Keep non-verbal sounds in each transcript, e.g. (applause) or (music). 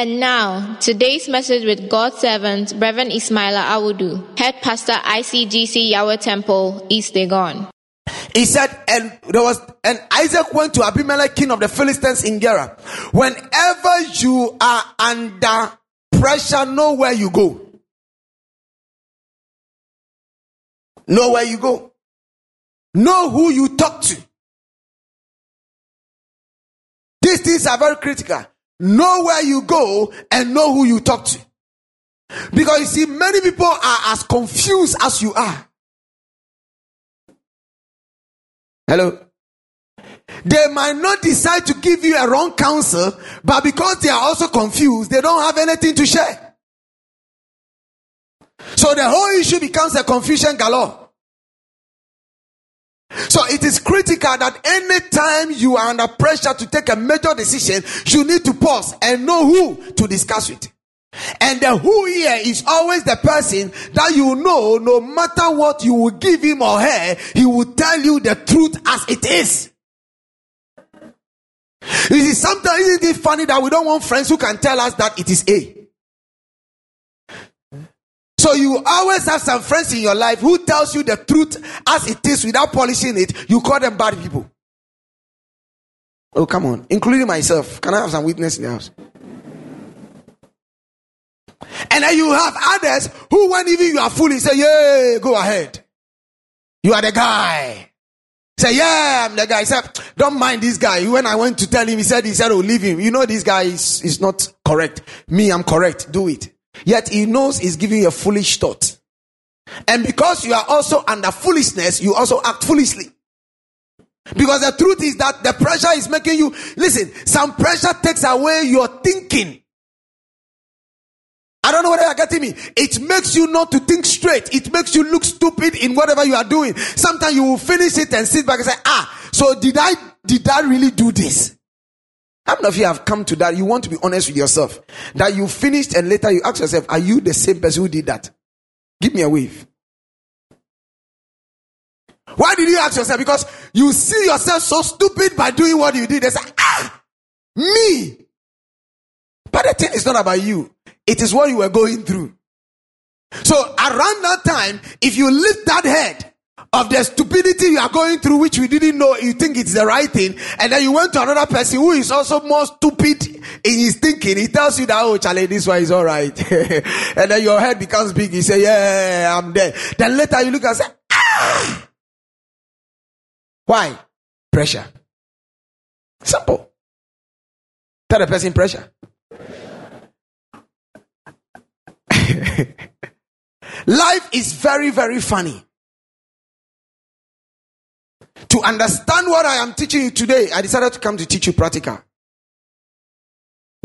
And now, today's message with God's servant, Reverend Ismaila Awudu, Head Pastor ICGC Yahweh Temple, East Legon. He said, and there was, and Isaac went to Abimelech, king of the Philistines in Gerar. Whenever you are under pressure, know where you go. Know where you go. Know who you talk to. These things are very critical. Know where you go and know who you talk to. Because you see, many people are as confused as you are. Hello? They might not decide to give you a wrong counsel, but because they are also confused, they don't have anything to share. So the whole issue becomes a confusion galore. So it is critical that anytime you are under pressure to take a major decision, you need to pause and know who to discuss with. And the who here is always the person that you know, no matter what you will give him or her, he will tell you the truth as it is. You see, sometimes isn't it funny that we don't want friends who can tell us that it is A? So you always have some friends in your life who tells you the truth as it is without polishing it. You call them bad people. Oh, come on. Including myself. Can I have some witness in the house? And then you have others who, when even you are foolish, say, Yeah, go ahead. You are the guy. Say, Yeah, I'm the guy. Say, Don't mind this guy. When I went to tell him, he said, He said, Oh, leave him. You know, this guy is, is not correct. Me, I'm correct. Do it. Yet he knows he's giving you a foolish thought. And because you are also under foolishness, you also act foolishly. Because the truth is that the pressure is making you listen. Some pressure takes away your thinking. I don't know whether you're getting me. It makes you not to think straight. It makes you look stupid in whatever you are doing. Sometimes you will finish it and sit back and say, ah, so did I, did I really do this? How many of you have come to that? You want to be honest with yourself. That you finished and later you ask yourself, are you the same person who did that? Give me a wave. Why did you ask yourself? Because you see yourself so stupid by doing what you did. They say, ah, me. But the thing is not about you. It is what you were going through. So around that time, if you lift that head of the stupidity you are going through, which you didn't know, you think it's the right thing, and then you went to another person who is also more stupid in his thinking, he tells you that, oh, Charlie, this one is alright. (laughs) and then your head becomes big, you say, yeah, I'm there. Then later you look and say, ah! Why? Pressure. Simple. Tell the person pressure. (laughs) Life is very, very funny. To understand what I am teaching you today, I decided to come to teach you practical.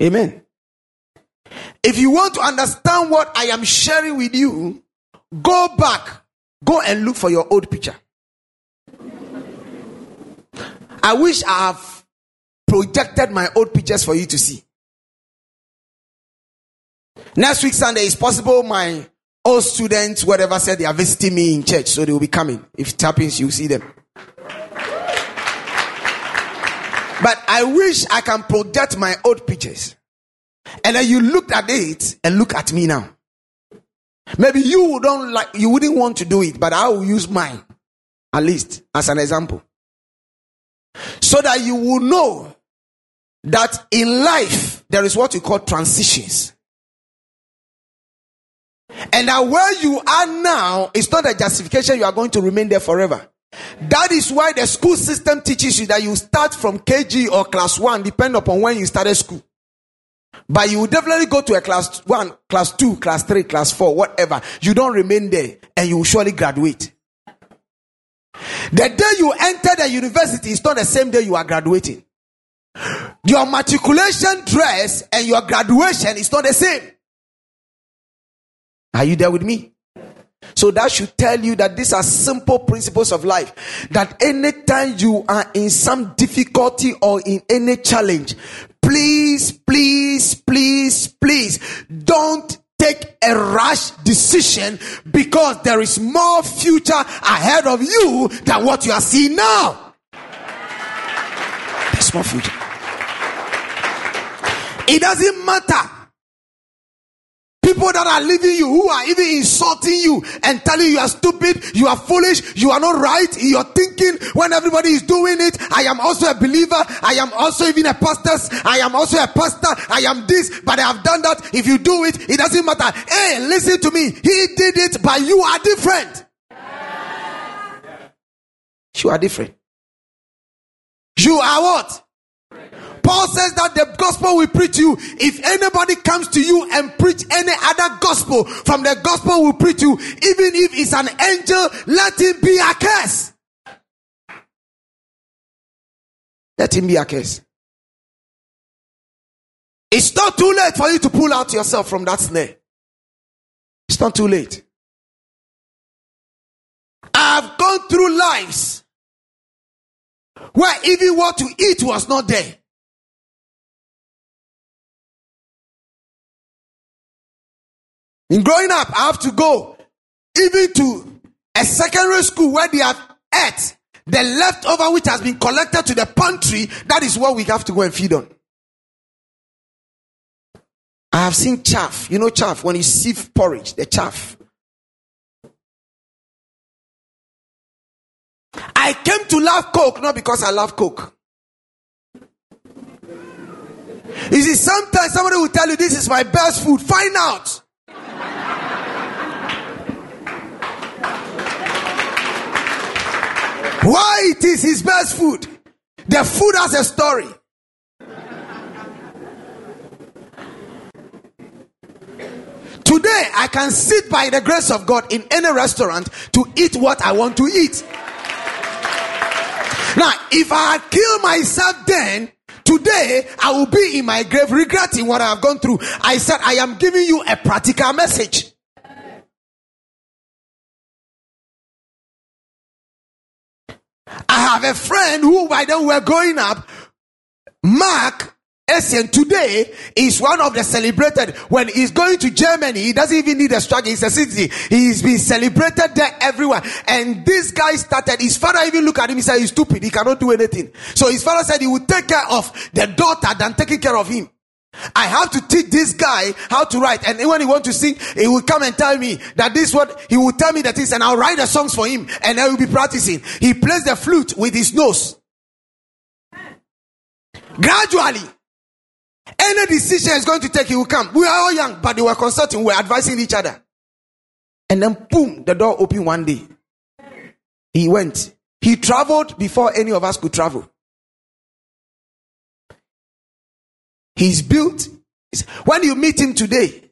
Amen. If you want to understand what I am sharing with you, go back, go and look for your old picture. I wish I have projected my old pictures for you to see. Next week, Sunday, is possible my old students, whatever, said they are visiting me in church, so they will be coming. If it happens, you'll see them. But I wish I can project my old pictures. And then you looked at it and look at me now. Maybe you don't like, you wouldn't want to do it, but I will use mine, at least as an example. So that you will know that in life, there is what we call transitions. And that where you are now is not a justification you are going to remain there forever. That is why the school system teaches you that you start from KG or class one, depending upon when you started school. But you definitely go to a class one, class two, class three, class four, whatever. You don't remain there and you will surely graduate. The day you enter the university is not the same day you are graduating. Your matriculation dress and your graduation is not the same. Are you there with me? So that should tell you that these are simple principles of life. That anytime you are in some difficulty or in any challenge, please, please, please, please don't take a rash decision because there is more future ahead of you than what you are seeing now. There's more future. It doesn't matter People that are leaving you, who are even insulting you and telling you are stupid, you are foolish, you are not right, you're thinking when everybody is doing it, I am also a believer, I am also even a pastor, I am also a pastor, I am this, but I have done that. If you do it, it doesn't matter. Hey, listen to me. He did it, but you are different. You are different. You are what? Paul says that the gospel we preach you, if anybody comes to you and preach any other gospel from the gospel we preach you, even if it's an angel, let him be a curse. Let him be a curse. It's not too late for you to pull out yourself from that snare. It's not too late. I've gone through lives where even what to eat was not there. In growing up, I have to go even to a secondary school where they have ate the leftover which has been collected to the pantry. That is what we have to go and feed on. I have seen chaff. You know chaff when you sieve porridge, the chaff. I came to love Coke not because I love Coke. You see, sometimes somebody will tell you this is my best food. Find out. Why it is his best food? The food has a story. Today, I can sit by the grace of God in any restaurant to eat what I want to eat. Now, if I had killed myself then, today I will be in my grave regretting what I have gone through. I said, I am giving you a practical message. I have a friend who, by then we're growing up, Mark Essien today is one of the celebrated. When he's going to Germany, he doesn't even need a struggle. He's a city. He's been celebrated there everywhere. And this guy started, his father even looked at him, he said, he's stupid. He cannot do anything. So his father said he would take care of the daughter than taking care of him. I have to teach this guy how to write. And when he want to sing, he will come and tell me that this what he will tell me that is, and I'll write the songs for him, and I will be practicing. He plays the flute with his nose. Gradually, any decision is going to take, he will come. We are all young, but they were consulting, we were advising each other. And then boom, the door opened one day. He went. He traveled before any of us could travel. He's built. When you meet him today,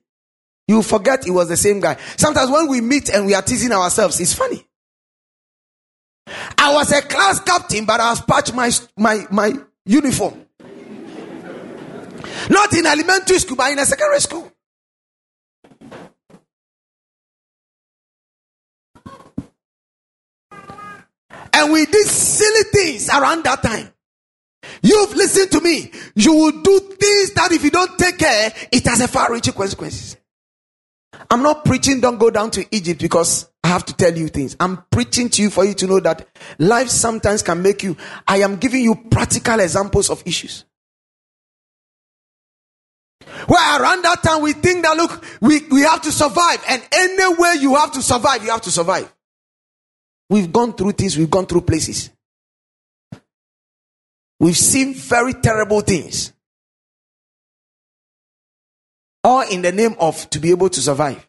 you forget he was the same guy. Sometimes when we meet and we are teasing ourselves, it's funny. I was a class captain, but I was patched my, my, my uniform. Not in elementary school, but in a secondary school. And we did silly things around that time. You've listened to me. You will do things that if you don't take care, it has a far reaching consequences. I'm not preaching, don't go down to Egypt because I have to tell you things. I'm preaching to you for you to know that life sometimes can make you. I am giving you practical examples of issues. Where around that time we think that look, we, we have to survive, and anywhere you have to survive, you have to survive. We've gone through things, we've gone through places. We've seen very terrible things. All in the name of to be able to survive.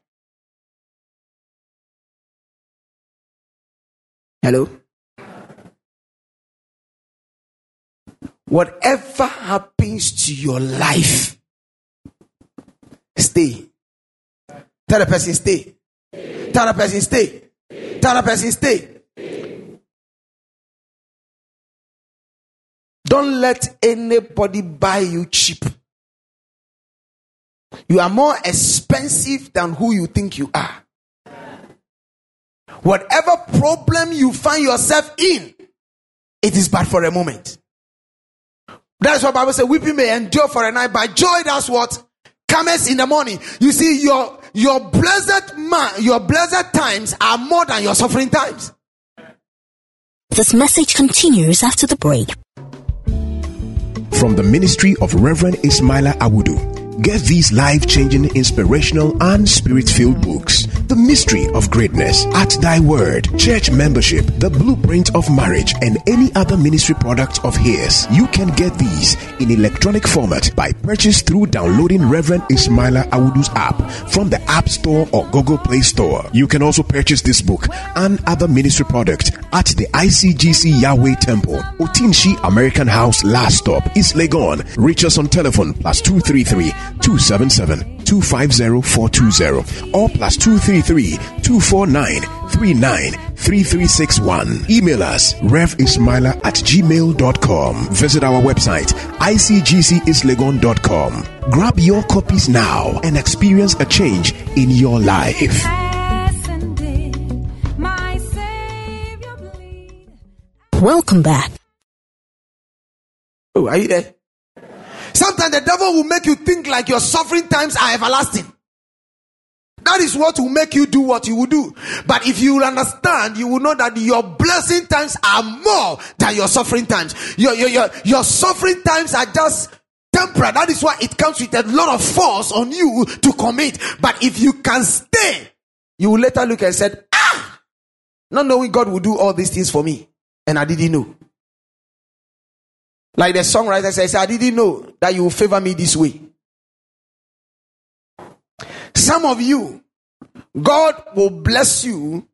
Hello? Whatever happens to your life, stay. Tell the person, stay. Tell the person, stay. Tell the person, stay. Don't let anybody buy you cheap. You are more expensive than who you think you are. Whatever problem you find yourself in, it is but for a moment. That's what Bible says, weeping may endure for a night, but joy that's what comes in the morning. You see, your your blessed man, your blessed times are more than your suffering times. This message continues after the break. From the ministry of Reverend Ismaila Awudu. Get these life changing, inspirational, and spirit filled books The Mystery of Greatness, At Thy Word, Church Membership, The Blueprint of Marriage, and any other ministry product of his. You can get these in electronic format by purchase through downloading Reverend Ismaila Awudu's app from the App Store or Google Play Store. You can also purchase this book and other ministry product at the ICGC Yahweh Temple, Otinshi American House Last Stop, East Legon. Reach us on telephone plus 233 277 250 420 or plus 233 249 393361. Email us revismaila at gmail.com. Visit our website icgceastlegon.com. Grab your copies now and experience a change in your life. Welcome back. Oh, are you there? Sometimes the devil will make you think like your suffering times are everlasting. That is what will make you do what you will do. But if you will understand, you will know that your blessing times are more than your suffering times. Your, your, your, your suffering times are just temporary. That is why it comes with a lot of force on you to commit. But if you can stay, you will later look and said, ah, not knowing God will do all these things for me. And I didn't know. Like the songwriter says, I didn't know that you will favor me this way. Some of you, God will bless you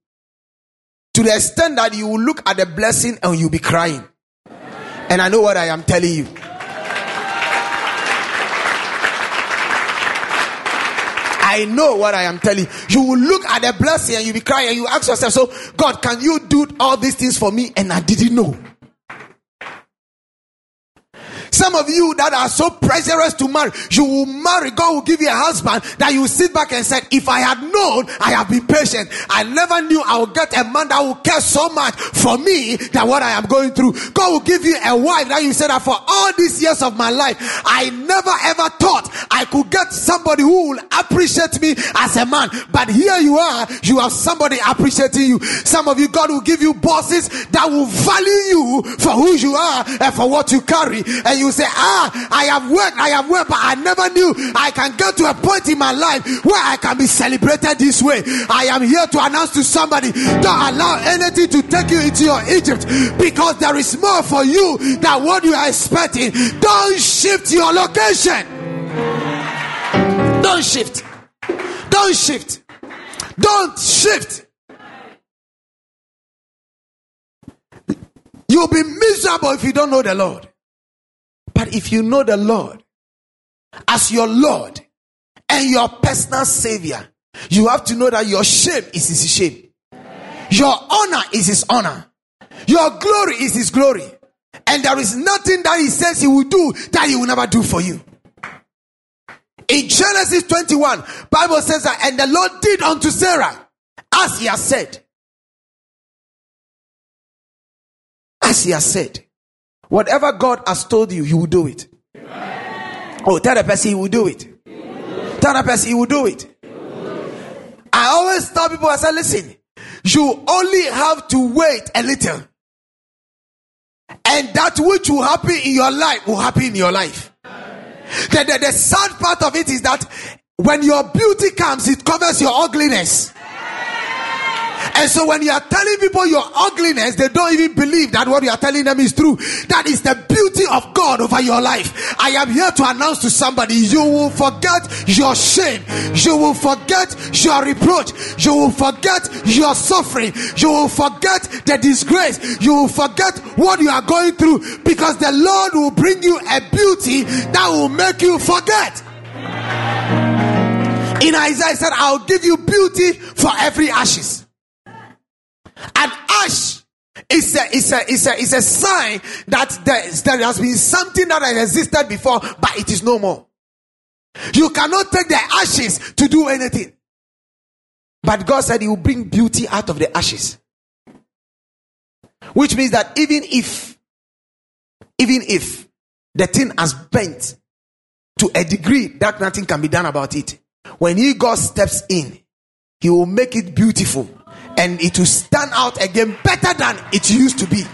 to the extent that you will look at the blessing and you'll be crying. And I know what I am telling you. I know what I am telling you. You will look at the blessing and you'll be crying and you ask yourself, So, God, can you do all these things for me? And I didn't know. Some of you that are so pressurous to marry, you will marry. God will give you a husband that you sit back and say, If I had known, I have been patient. I never knew I would get a man that will care so much for me than what I am going through. God will give you a wife that you said that for all these years of my life, I never ever thought I could get somebody who will appreciate me as a man. But here you are, you have somebody appreciating you. Some of you, God will give you bosses that will value you for who you are and for what you carry. And you say, Ah, I have worked, I have worked, but I never knew I can get to a point in my life where I can be celebrated this way. I am here to announce to somebody don't allow anything to take you into your Egypt because there is more for you than what you are expecting. Don't shift your location. Don't shift. Don't shift. Don't shift. You'll be miserable if you don't know the Lord. But if you know the Lord as your Lord and your personal Savior, you have to know that your shame is His shame, your honor is His honor, your glory is His glory, and there is nothing that He says He will do that He will never do for you. In Genesis 21, Bible says that, and the Lord did unto Sarah as He has said. As He has said. Whatever God has told you, He will do it. Oh, tell the person He will do it. Tell the person He will do it. I always tell people, I say, listen, you only have to wait a little. And that which will happen in your life will happen in your life. The, the, the sad part of it is that when your beauty comes, it covers your ugliness. And so when you are telling people your ugliness, they don't even believe that what you are telling them is true. That is the beauty of God over your life. I am here to announce to somebody you will forget your shame, you will forget your reproach, you will forget your suffering, you will forget the disgrace, you will forget what you are going through because the Lord will bring you a beauty that will make you forget. In Isaiah said, I'll give you beauty for every ashes. An ash is a, it's a, it's a, it's a sign that there, there has been something that has existed before, but it is no more. You cannot take the ashes to do anything. But God said He will bring beauty out of the ashes. Which means that even if, even if the thing has bent to a degree that nothing can be done about it, when He God steps in, He will make it beautiful and it will stand out again better than it used to be.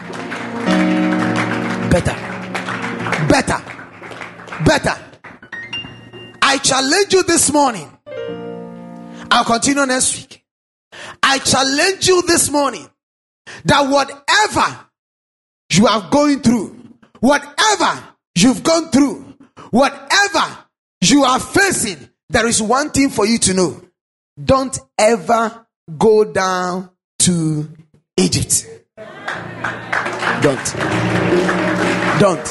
Better. Better. Better. I challenge you this morning. I'll continue next week. I challenge you this morning that whatever you are going through, whatever you've gone through, whatever you are facing, there is one thing for you to know. Don't ever go down to Egypt. Don't. Don't.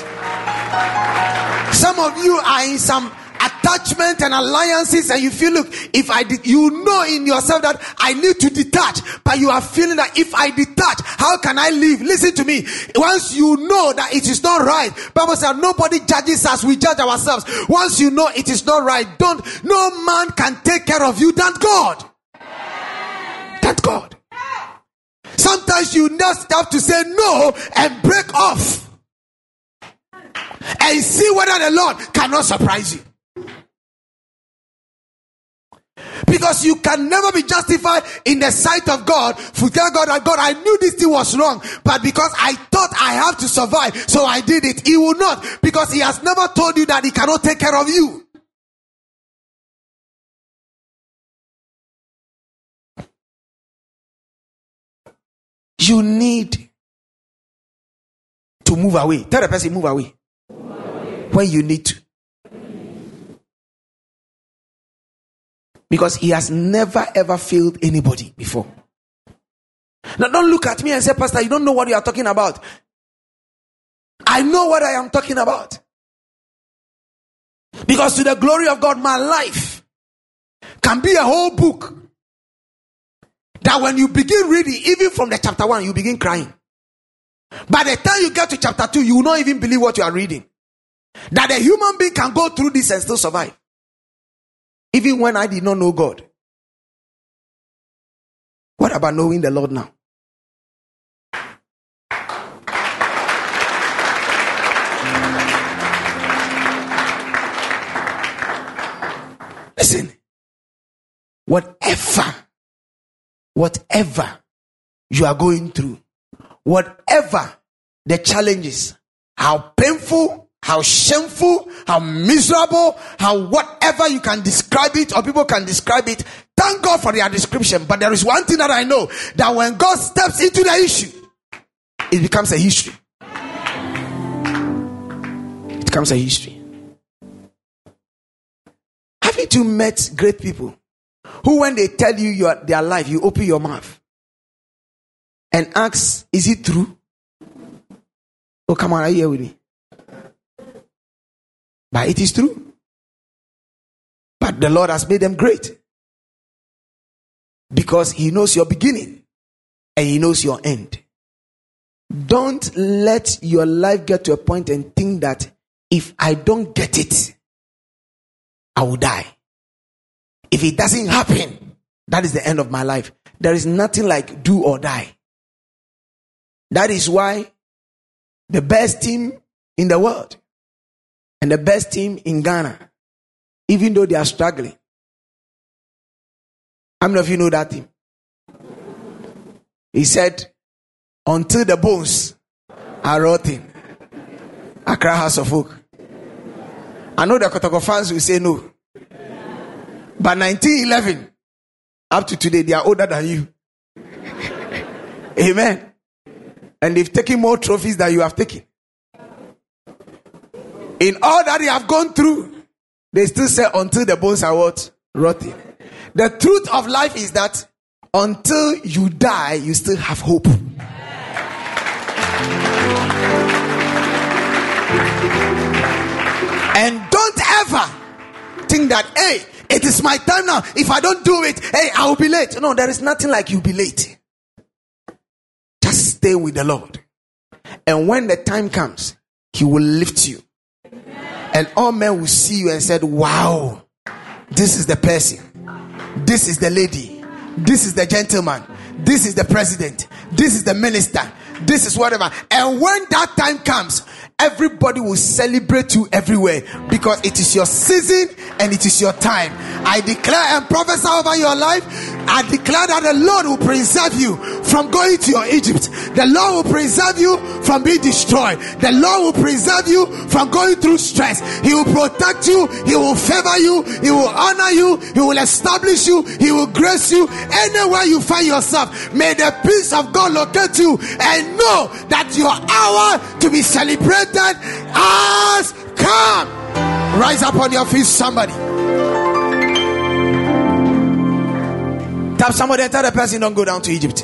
Some of you are in some attachment and alliances and you feel look if i did you know in yourself that i need to detach but you are feeling that if i detach how can i live listen to me once you know that it is not right bible says nobody judges us we judge ourselves once you know it is not right don't no man can take care of you than god god sometimes you just have to say no and break off and see whether the lord cannot surprise you because you can never be justified in the sight of God. To tell God that God, I knew this thing was wrong, but because I thought I have to survive, so I did it. He will not, because He has never told you that He cannot take care of you. You need to move away. Tell the person, move away. Move away. When you need to. Because he has never ever failed anybody before. Now, don't look at me and say, Pastor, you don't know what you are talking about. I know what I am talking about. Because to the glory of God, my life can be a whole book. That when you begin reading, even from the chapter one, you begin crying. By the time you get to chapter two, you will not even believe what you are reading. That a human being can go through this and still survive. Even when I did not know God. What about knowing the Lord now? Listen, whatever, whatever you are going through, whatever the challenges, how painful how shameful, how miserable, how whatever you can describe it or people can describe it. Thank God for their description. But there is one thing that I know that when God steps into the issue, it becomes a history. It becomes a history. Haven't you met great people who, when they tell you your, their life, you open your mouth and ask, Is it true? Oh, come on, are you here with me? But it is true. But the Lord has made them great. Because He knows your beginning and He knows your end. Don't let your life get to a point and think that if I don't get it, I will die. If it doesn't happen, that is the end of my life. There is nothing like do or die. That is why the best team in the world and the best team in Ghana, even though they are struggling. How many of you know that team? He said, until the bones are rotting. Accra Hearts of Oak. I know the Kotoko fans will say no. But 1911, up to today, they are older than you. Amen. And they've taken more trophies than you have taken. In all that they have gone through, they still say until the bones are what? Rotting. The truth of life is that until you die, you still have hope. And don't ever think that, hey, it is my time now. If I don't do it, hey, I will be late. No, there is nothing like you be late. Just stay with the Lord. And when the time comes, He will lift you. And all men will see you and said, Wow, this is the person. This is the lady. This is the gentleman. This is the president. This is the minister. This is whatever. And when that time comes, everybody will celebrate you everywhere because it is your season and it is your time. I declare and prophesy over your life. I declare that the Lord will preserve you from going to your Egypt. The Lord will preserve you from being destroyed. The Lord will preserve you from going through stress. He will protect you. He will favor you. He will honor you. He will establish you. He will grace you anywhere you find yourself. May the peace of God locate you and know that your hour to be celebrated has come. Rise up on your feet, somebody. Tap somebody and tell the person don't go down to Egypt.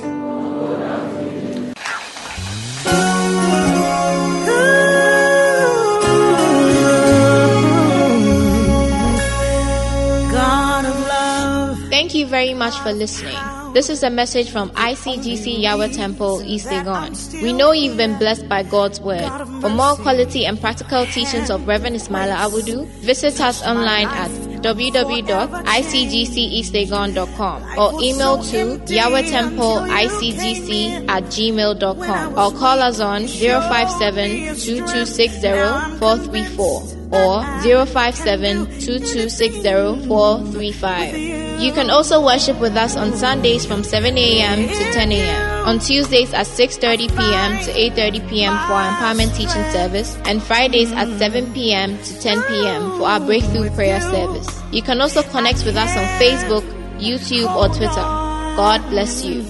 Thank you very much for listening. This is a message from ICGC Yahweh Temple, East Legon. We know you've been blessed by God's word. For more quality and practical teachings of Reverend Ismaila Awudu, visit us online at www.icgceastlegon.com or email to yahwehtemple.icgc at gmail.com or call us on 057 2260 434 or 057 You can also worship with us on Sundays from 7 a.m. to 10 a.m on Tuesdays at 6:30 p.m. to 8:30 p.m. for our empowerment teaching service, and Fridays at 7 p.m. to 10 p.m. for our breakthrough prayer service. You can also connect with us on Facebook, YouTube, or Twitter. God bless you.